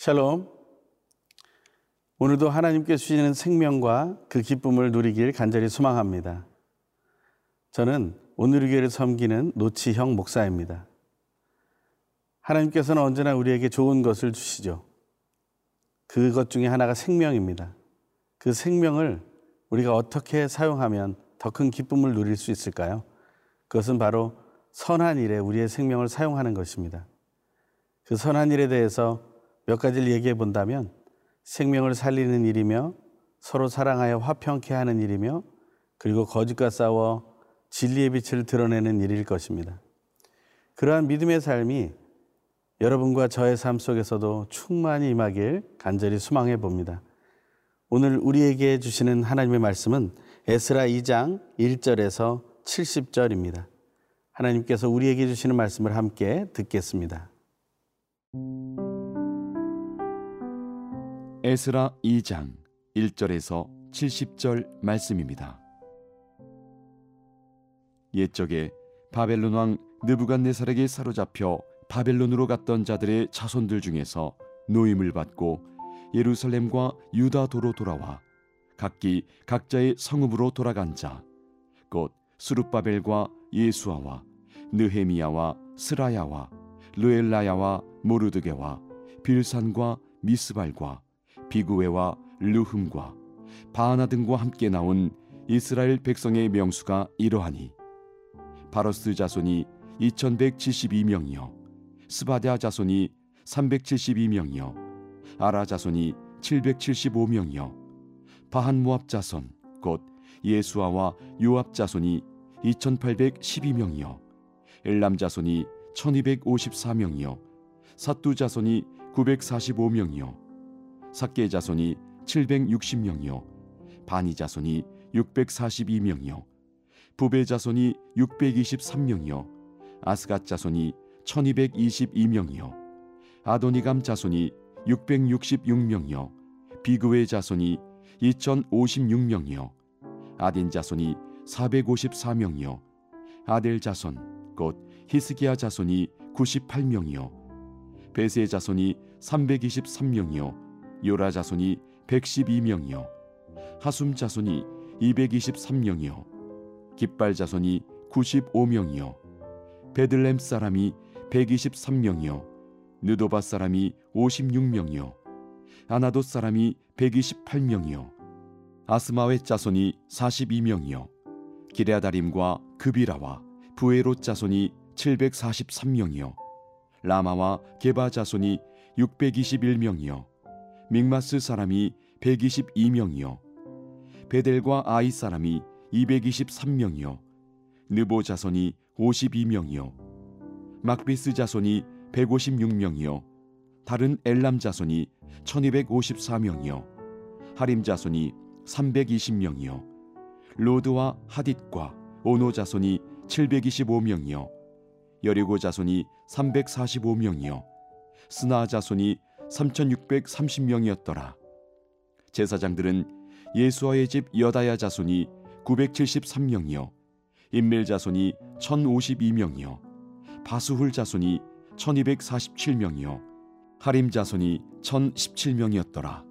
샬롬. 오늘도 하나님께 주시는 생명과 그 기쁨을 누리길 간절히 소망합니다. 저는 오늘교회를 섬기는 노치형 목사입니다. 하나님께서는 언제나 우리에게 좋은 것을 주시죠. 그것 중에 하나가 생명입니다. 그 생명을 우리가 어떻게 사용하면 더 큰 기쁨을 누릴 수 있을까요? 그것은 바로 선한 일에 우리의 생명을 사용하는 것입니다. 그 선한 일에 대해서 몇 가지를 얘기해 본다면 생명을 살리는 일이며 서로 사랑하여 화평케 하는 일이며 그리고 거짓과 싸워 진리의 빛을 드러내는 일일 것입니다. 그러한 믿음의 삶이 여러분과 저의 삶 속에서도 충만히 임하길 간절히 소망해 봅니다. 오늘 우리에게 주시는 하나님의 말씀은 에스라 2장 1절에서 70절입니다. 하나님께서 우리에게 주시는 말씀을 함께 듣겠습니다. 에스라 2장 1절에서 70절 말씀입니다. 옛적에 바벨론 왕 느부갓네살에게 사로잡혀 바벨론으로 갔던 자들의 자손들 중에서 노임을 받고 예루살렘과 유다도로 돌아와 각기 각자의 성읍으로 돌아간 자, 곧 수룹바벨과 예수아와 느헤미야와 스라야와 르엘라야와 모르드게와 빌산과 미스발과 비구웨와 르흠과 바하나 등과 함께 나온 이스라엘 백성의 명수가 이러하니 바로스 자손이 2172명이요 스바냐 자손이 372명이요 아라 자손이 775명이요 바한 모압 자손 곧 예수아와 요압 자손이 2812명이요 엘람 자손이 1254명이요 사뚜 자손이 945명이요 삭계 자손이 760명이요. 바니 자손이 642명이요. 부베 자손이 623명이요. 아스갓 자손이 1222명이요. 아도니감 자손이 666명이요. 비그웨 자손이 2056명이요. 아딘 자손이 454명이요. 아델 자손 곧 히스기야 자손이 98명이요. 베세 자손이 323명이요 요라 자손이 112명이요. 하숨 자손이 223명이요. 깃발 자손이 95명이요. 베들렘 사람이 123명이요. 느도바 사람이 56명이요. 아나도 사람이 128명이요. 아스마웨 자손이 42명이요. 기레아다림과 그비라와 부에로 자손이 743명이요. 라마와 게바 자손이 621명이요 믹마스 사람이 122명이요. 베델과 아이 사람이 223명이요. 느보 자손이 52명이요. 막비스 자손이 156명이요. 다른 엘람 자손이 1254명이요. 하림 자손이 320명이요. 로드와 하딧과 오노 자손이 725명이요. 여리고 자손이 345명이요. 스나 자손이 3630명이었더라. 제사장들은 예수와의 집 여다야 자손이 973명이요 인멜 자손이 1052명이요 바수훌 자손이 1247명이요 하림 자손이 1017명이었더라.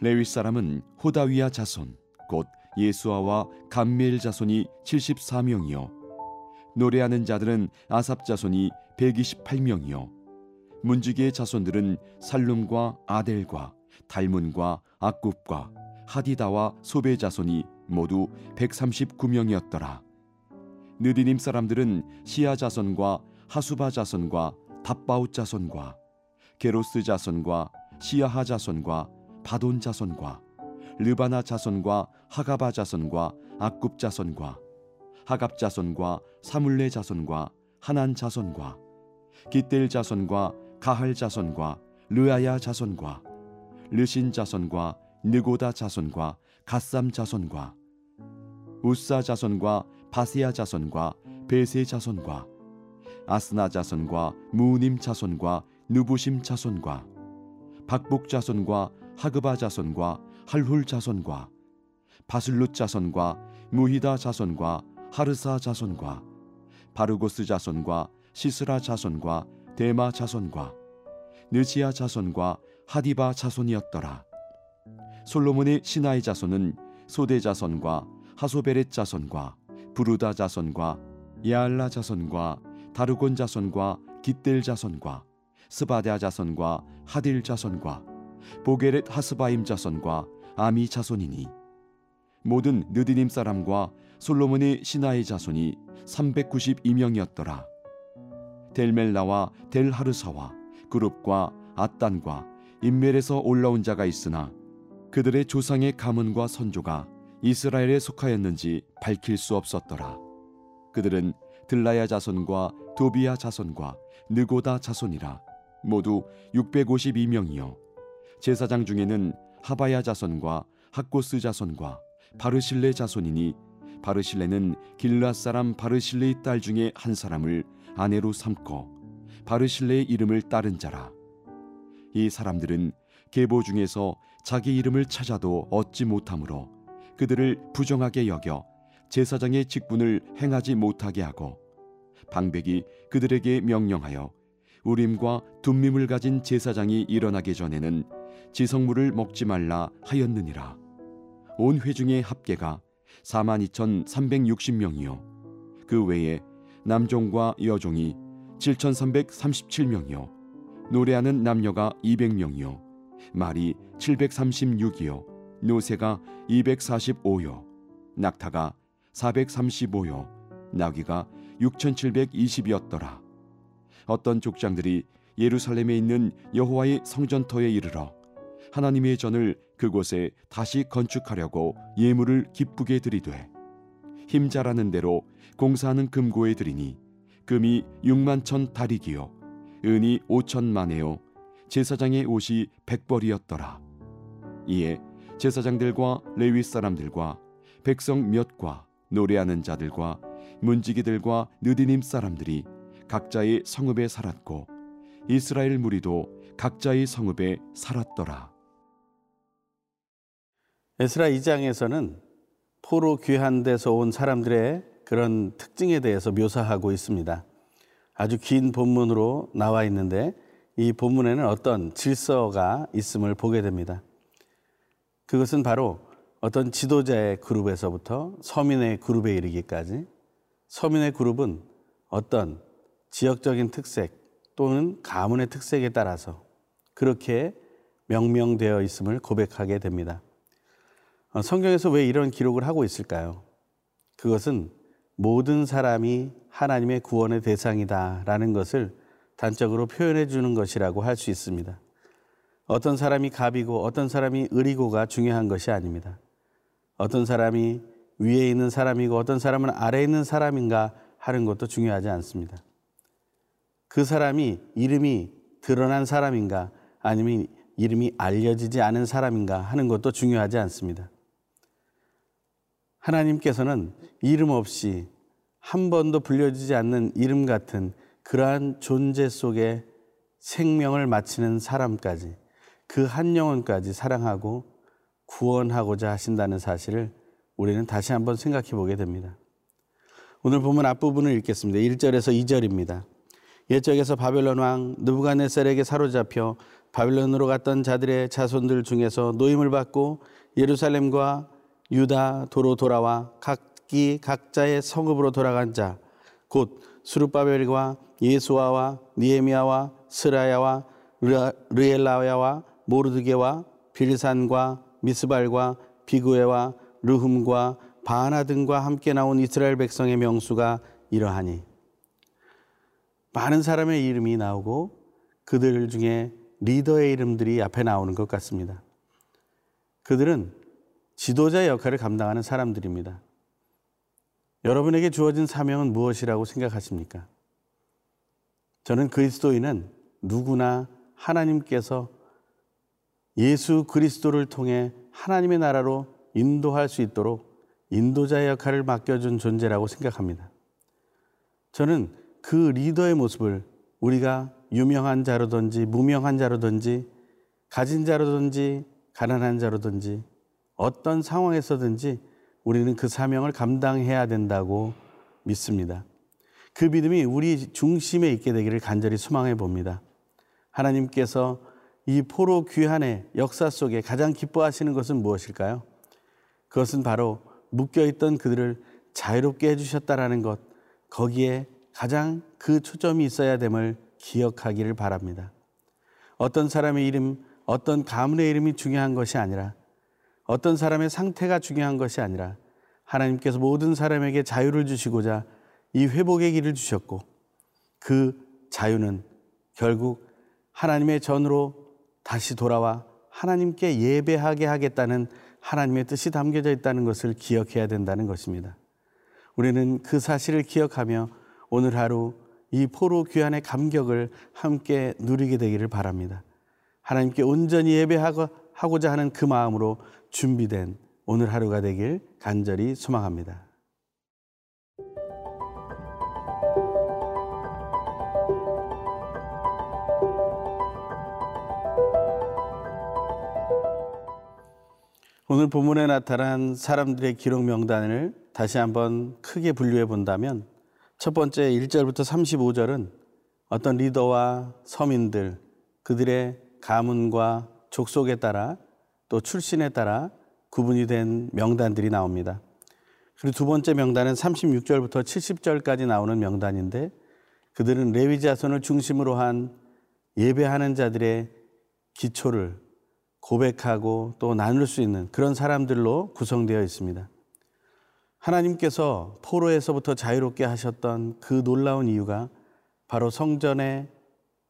레위 사람은 호다위야 자손 곧 예수아와 감미엘 자손이 74명이요 노래하는 자들은 아삽 자손이 128명이요 문지기의 자손들은 살룸과 아델과 달문과 악굽과 하디다와 소베 자손이 모두 139명이었더라. 느디님 사람들은 시아 자손과 하수바 자손과 답바우 자손과 게로스 자손과 시아하 자손과 바돈 자손과 르바나 자손과 하가바 자손과 악굽 자손과 하갑 자손과 사물레 자손과 하난 자손과 기델 자손과 가할 자손과 르아야 자손과 르신 자손과 느고다 자손과 갓삼 자손과 우사 자손과 바세야 자손과 베세 자손과 아스나 자손과 무님 자손과 누부심 자손과 박복 자손과 하그바 자손과 할훌 자손과 바슬룻 자손과 무히다 자손과 하르사 자손과 바르고스 자손과 시스라 자손과 데마 자손과 느시아 자손과 하디바 자손이었더라. 솔로몬의 신하의 자손은 소대 자손과 하소베렛 자손과 부르다 자손과 야알라 자손과 다르곤 자손과 깃델 자손과 스바데 자손과 하딜 자손과 보게렛 하스바임 자손과 아미 자손이니 모든 느디님 사람과 솔로몬의 신하의 자손이 392명이었더라. 델멜라와 델하르사와 그룹과 아단과 인멜에서 올라온 자가 있으나 그들의 조상의 가문과 선조가 이스라엘에 속하였는지 밝힐 수 없었더라. 그들은 들라야 자손과 도비야 자손과 느고다 자손이라 모두 652명이요 제사장 중에는 하바야 자손과 학고스 자손과 바르실레 자손이니 바르실레는 길라 사람 바르실레의 딸 중에 한 사람을 아내로 삼고 바르실레의 이름을 따른 자라. 이 사람들은 계보 중에서 자기 이름을 찾아도 얻지 못하므로 그들을 부정하게 여겨 제사장의 직분을 행하지 못하게 하고 방백이 그들에게 명령하여 우림과 둠밈을 가진 제사장이 일어나기 전에는 지성물을 먹지 말라 하였느니라. 온 회중의 합계가 42,360명이요. 그 외에 남종과 여종이 7,337명이요. 노래하는 남녀가 200명이요. 말이 736이요. 노새가 245요. 낙타가 435요. 나귀가 6720이었더라. 어떤 족장들이 예루살렘에 있는 여호와의 성전터에 이르러 하나님의 전을 그곳에 다시 건축하려고 예물을 기쁘게 드리되 힘 잘하는 대로 공사하는 금고에 드리니 금이 6만 천 다리기요. 은이 5천 만에요. 제사장의 옷이 백벌이었더라. 이에 제사장들과 레위 사람들과 백성 몇과 노래하는 자들과 문지기들과 느디님 사람들이 각자의 성읍에 살았고 이스라엘 무리도 각자의 성읍에 살았더라. 에스라 2장에서는 포로 귀한 데서 온 사람들의 그런 특징에 대해서 묘사하고 있습니다. 아주 긴 본문으로 나와 있는데 이 본문에는 어떤 질서가 있음을 보게 됩니다. 그것은 바로 어떤 지도자의 그룹에서부터 서민의 그룹에 이르기까지 서민의 그룹은 어떤 지역적인 특색 또는 가문의 특색에 따라서 그렇게 명명되어 있음을 고백하게 됩니다. 어, 성경에서 왜 이런 기록을 하고 있을까요? 그것은 모든 사람이 하나님의 구원의 대상이다라는 것을 단적으로 표현해 주는 것이라고 할 수 있습니다. 어떤 사람이 갑이고 어떤 사람이 을이고가 중요한 것이 아닙니다. 어떤 사람이 위에 있는 사람이고 어떤 사람은 아래에 있는 사람인가 하는 것도 중요하지 않습니다. 그 사람이 이름이 드러난 사람인가 아니면 이름이 알려지지 않은 사람인가 하는 것도 중요하지 않습니다. 하나님께서는 이름 없이 한 번도 불려지지 않는 이름 같은 그러한 존재 속에 생명을 바치는 사람까지 그 한 영혼까지 사랑하고 구원하고자 하신다는 사실을 우리는 다시 한번 생각해 보게 됩니다. 오늘 보면 앞부분을 읽겠습니다. 1절에서 2절입니다. 옛적에서 바벨론 왕 느부갓네살에게 사로잡혀 바벨론으로 갔던 자들의 자손들 중에서 노임을 받고 예루살렘과 유다 도로 돌아와 각기 각자의 성읍으로 돌아간 자 곧 수르바벨과 예수아와 니에미아와 스라야와 르엘라야와 모르드게와 빌산과 미스발과 비구에와 르흠과 바나 등과 함께 나온 이스라엘 백성의 명수가 이러하니 많은 사람의 이름이 나오고 그들 중에 리더의 이름들이 앞에 나오는 것 같습니다. 그들은 지도자 역할을 감당하는 사람들입니다. 여러분에게 주어진 사명은 무엇이라고 생각하십니까? 저는 그리스도인은 누구나 하나님께서 예수 그리스도를 통해 하나님의 나라로 인도할 수 있도록 인도자의 역할을 맡겨준 존재라고 생각합니다. 저는 그 리더의 모습을 우리가 유명한 자로든지 무명한 자로든지 가진 자로든지 가난한 자로든지 어떤 상황에서든지 우리는 그 사명을 감당해야 된다고 믿습니다. 그 믿음이 우리 중심에 있게 되기를 간절히 소망해 봅니다. 하나님께서 이 포로 귀환의 역사 속에 가장 기뻐하시는 것은 무엇일까요? 그것은 바로 묶여있던 그들을 자유롭게 해주셨다라는 것, 거기에 가장 그 초점이 있어야 됨을 기억하기를 바랍니다. 어떤 사람의 이름, 어떤 가문의 이름이 중요한 것이 아니라 어떤 사람의 상태가 중요한 것이 아니라 하나님께서 모든 사람에게 자유를 주시고자 이 회복의 길을 주셨고 그 자유는 결국 하나님의 전으로 다시 돌아와 하나님께 예배하게 하겠다는 하나님의 뜻이 담겨져 있다는 것을 기억해야 된다는 것입니다. 우리는 그 사실을 기억하며 오늘 하루 이 포로 귀환의 감격을 함께 누리게 되기를 바랍니다. 하나님께 온전히 예배하고자 하는 그 마음으로 준비된 오늘 하루가 되길 간절히 소망합니다. 오늘 본문에 나타난 사람들의 기록 명단을 다시 한번 크게 분류해 본다면 첫 번째 1절부터 35절은 어떤 리더와 서민들 그들의 가문과 족속에 따라 또 출신에 따라 구분이 된 명단들이 나옵니다. 그리고 두 번째 명단은 36절부터 70절까지 나오는 명단인데 그들은 레위 자손을 중심으로 한 예배하는 자들의 기초를 고백하고 또 나눌 수 있는 그런 사람들로 구성되어 있습니다. 하나님께서 포로에서부터 자유롭게 하셨던 그 놀라운 이유가 바로 성전의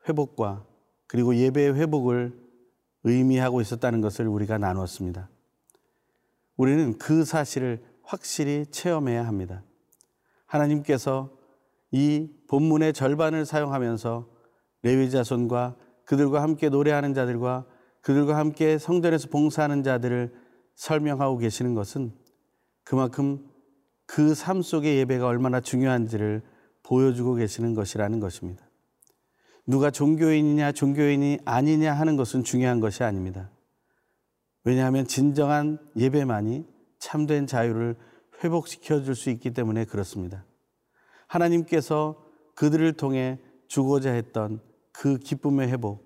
회복과 그리고 예배의 회복을 의미하고 있었다는 것을 우리가 나누었습니다. 우리는 그 사실을 확실히 체험해야 합니다. 하나님께서 이 본문의 절반을 사용하면서 레위 자손과 그들과 함께 노래하는 자들과 그들과 함께 성전에서 봉사하는 자들을 설명하고 계시는 것은 그만큼 그 삶 속의 예배가 얼마나 중요한지를 보여주고 계시는 것이라는 것입니다. 누가 종교인이냐 종교인이 아니냐 하는 것은 중요한 것이 아닙니다. 왜냐하면 진정한 예배만이 참된 자유를 회복시켜 줄 수 있기 때문에 그렇습니다. 하나님께서 그들을 통해 주고자 했던 그 기쁨의 회복,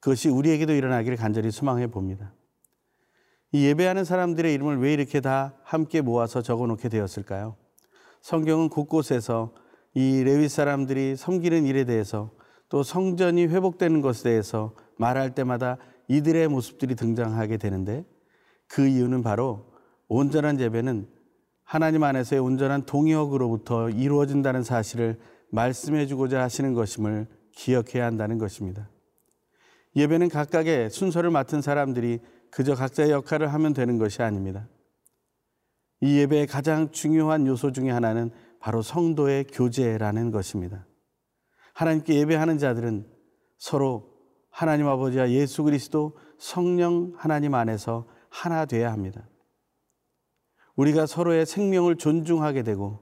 그것이 우리에게도 일어나기를 간절히 소망해 봅니다. 이 예배하는 사람들의 이름을 왜 이렇게 다 함께 모아서 적어 놓게 되었을까요? 성경은 곳곳에서 이 레위 사람들이 섬기는 일에 대해서 또 성전이 회복되는 것에 대해서 말할 때마다 이들의 모습들이 등장하게 되는데 그 이유는 바로 온전한 예배는 하나님 안에서의 온전한 동역으로부터 이루어진다는 사실을 말씀해 주고자 하시는 것임을 기억해야 한다는 것입니다. 예배는 각각의 순서를 맡은 사람들이 그저 각자의 역할을 하면 되는 것이 아닙니다. 이 예배의 가장 중요한 요소 중의 하나는 바로 성도의 교제라는 것입니다. 하나님께 예배하는 자들은 서로 하나님 아버지와 예수 그리스도 성령 하나님 안에서 하나 되어야 합니다. 우리가 서로의 생명을 존중하게 되고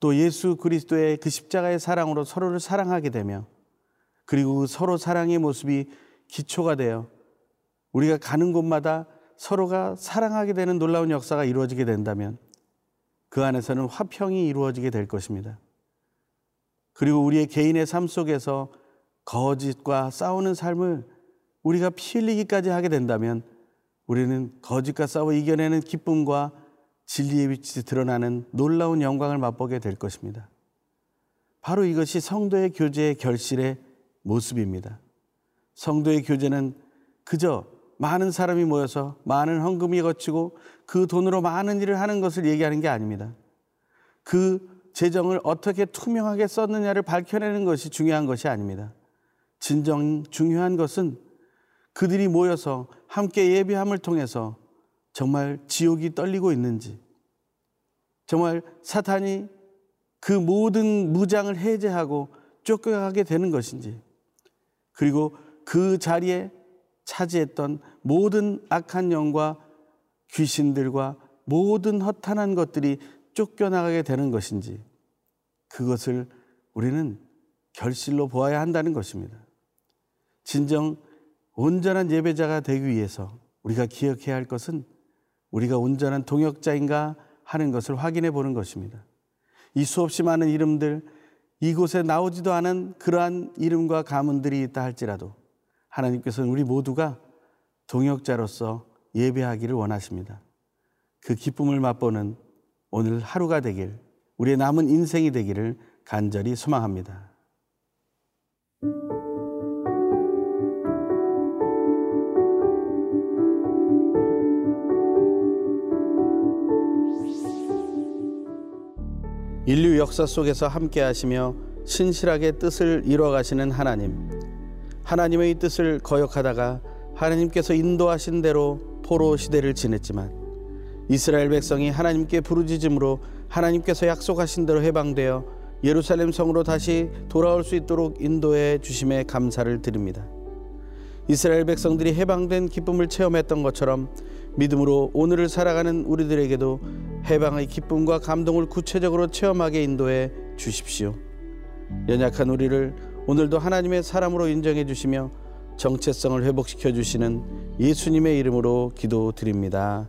또 예수 그리스도의 그 십자가의 사랑으로 서로를 사랑하게 되며 그리고 그 서로 사랑의 모습이 기초가 되어 우리가 가는 곳마다 서로가 사랑하게 되는 놀라운 역사가 이루어지게 된다면 그 안에서는 화평이 이루어지게 될 것입니다. 그리고 우리의 개인의 삶 속에서 거짓과 싸우는 삶을 우리가 피 흘리기까지 하게 된다면 우리는 거짓과 싸워 이겨내는 기쁨과 진리의 빛이 드러나는 놀라운 영광을 맛보게 될 것입니다. 바로 이것이 성도의 교제의 결실의 모습입니다. 성도의 교제는 그저 많은 사람이 모여서 많은 헌금이 거치고 그 돈으로 많은 일을 하는 것을 얘기하는 게 아닙니다. 그 재정을 어떻게 투명하게 썼느냐를 밝혀내는 것이 중요한 것이 아닙니다. 진정 중요한 것은 그들이 모여서 함께 예배함을 통해서 정말 지옥이 떨리고 있는지, 정말 사탄이 그 모든 무장을 해제하고 쫓겨가게 되는 것인지, 그리고 그 자리에 차지했던 모든 악한 영과 귀신들과 모든 허탄한 것들이 쫓겨나가게 되는 것인지 그것을 우리는 결실로 보아야 한다는 것입니다. 진정 온전한 예배자가 되기 위해서 우리가 기억해야 할 것은 우리가 온전한 동역자인가 하는 것을 확인해 보는 것입니다. 이 수없이 많은 이름들, 이곳에 나오지도 않은 그러한 이름과 가문들이 있다 할지라도 하나님께서는 우리 모두가 동역자로서 예배하기를 원하십니다. 그 기쁨을 맛보는 오늘 하루가 되길, 우리의 남은 인생이 되기를 간절히 소망합니다. 인류 역사 속에서 함께 하시며 신실하게 뜻을 이뤄 가시는 하나님. 하나님의 뜻을 거역하다가 하나님께서 인도하신 대로 포로 시대를 지냈지만 이스라엘 백성이 하나님께 부르짖음으로 하나님께서 약속하신 대로 해방되어 예루살렘 성으로 다시 돌아올 수 있도록 인도해 주심에 감사를 드립니다. 이스라엘 백성들이 해방된 기쁨을 체험했던 것처럼 믿음으로 오늘을 살아가는 우리들에게도 해방의 기쁨과 감동을 구체적으로 체험하게 인도해 주십시오. 연약한 우리를 오늘도 하나님의 사람으로 인정해 주시며 정체성을 회복시켜 주시는 예수님의 이름으로 기도드립니다.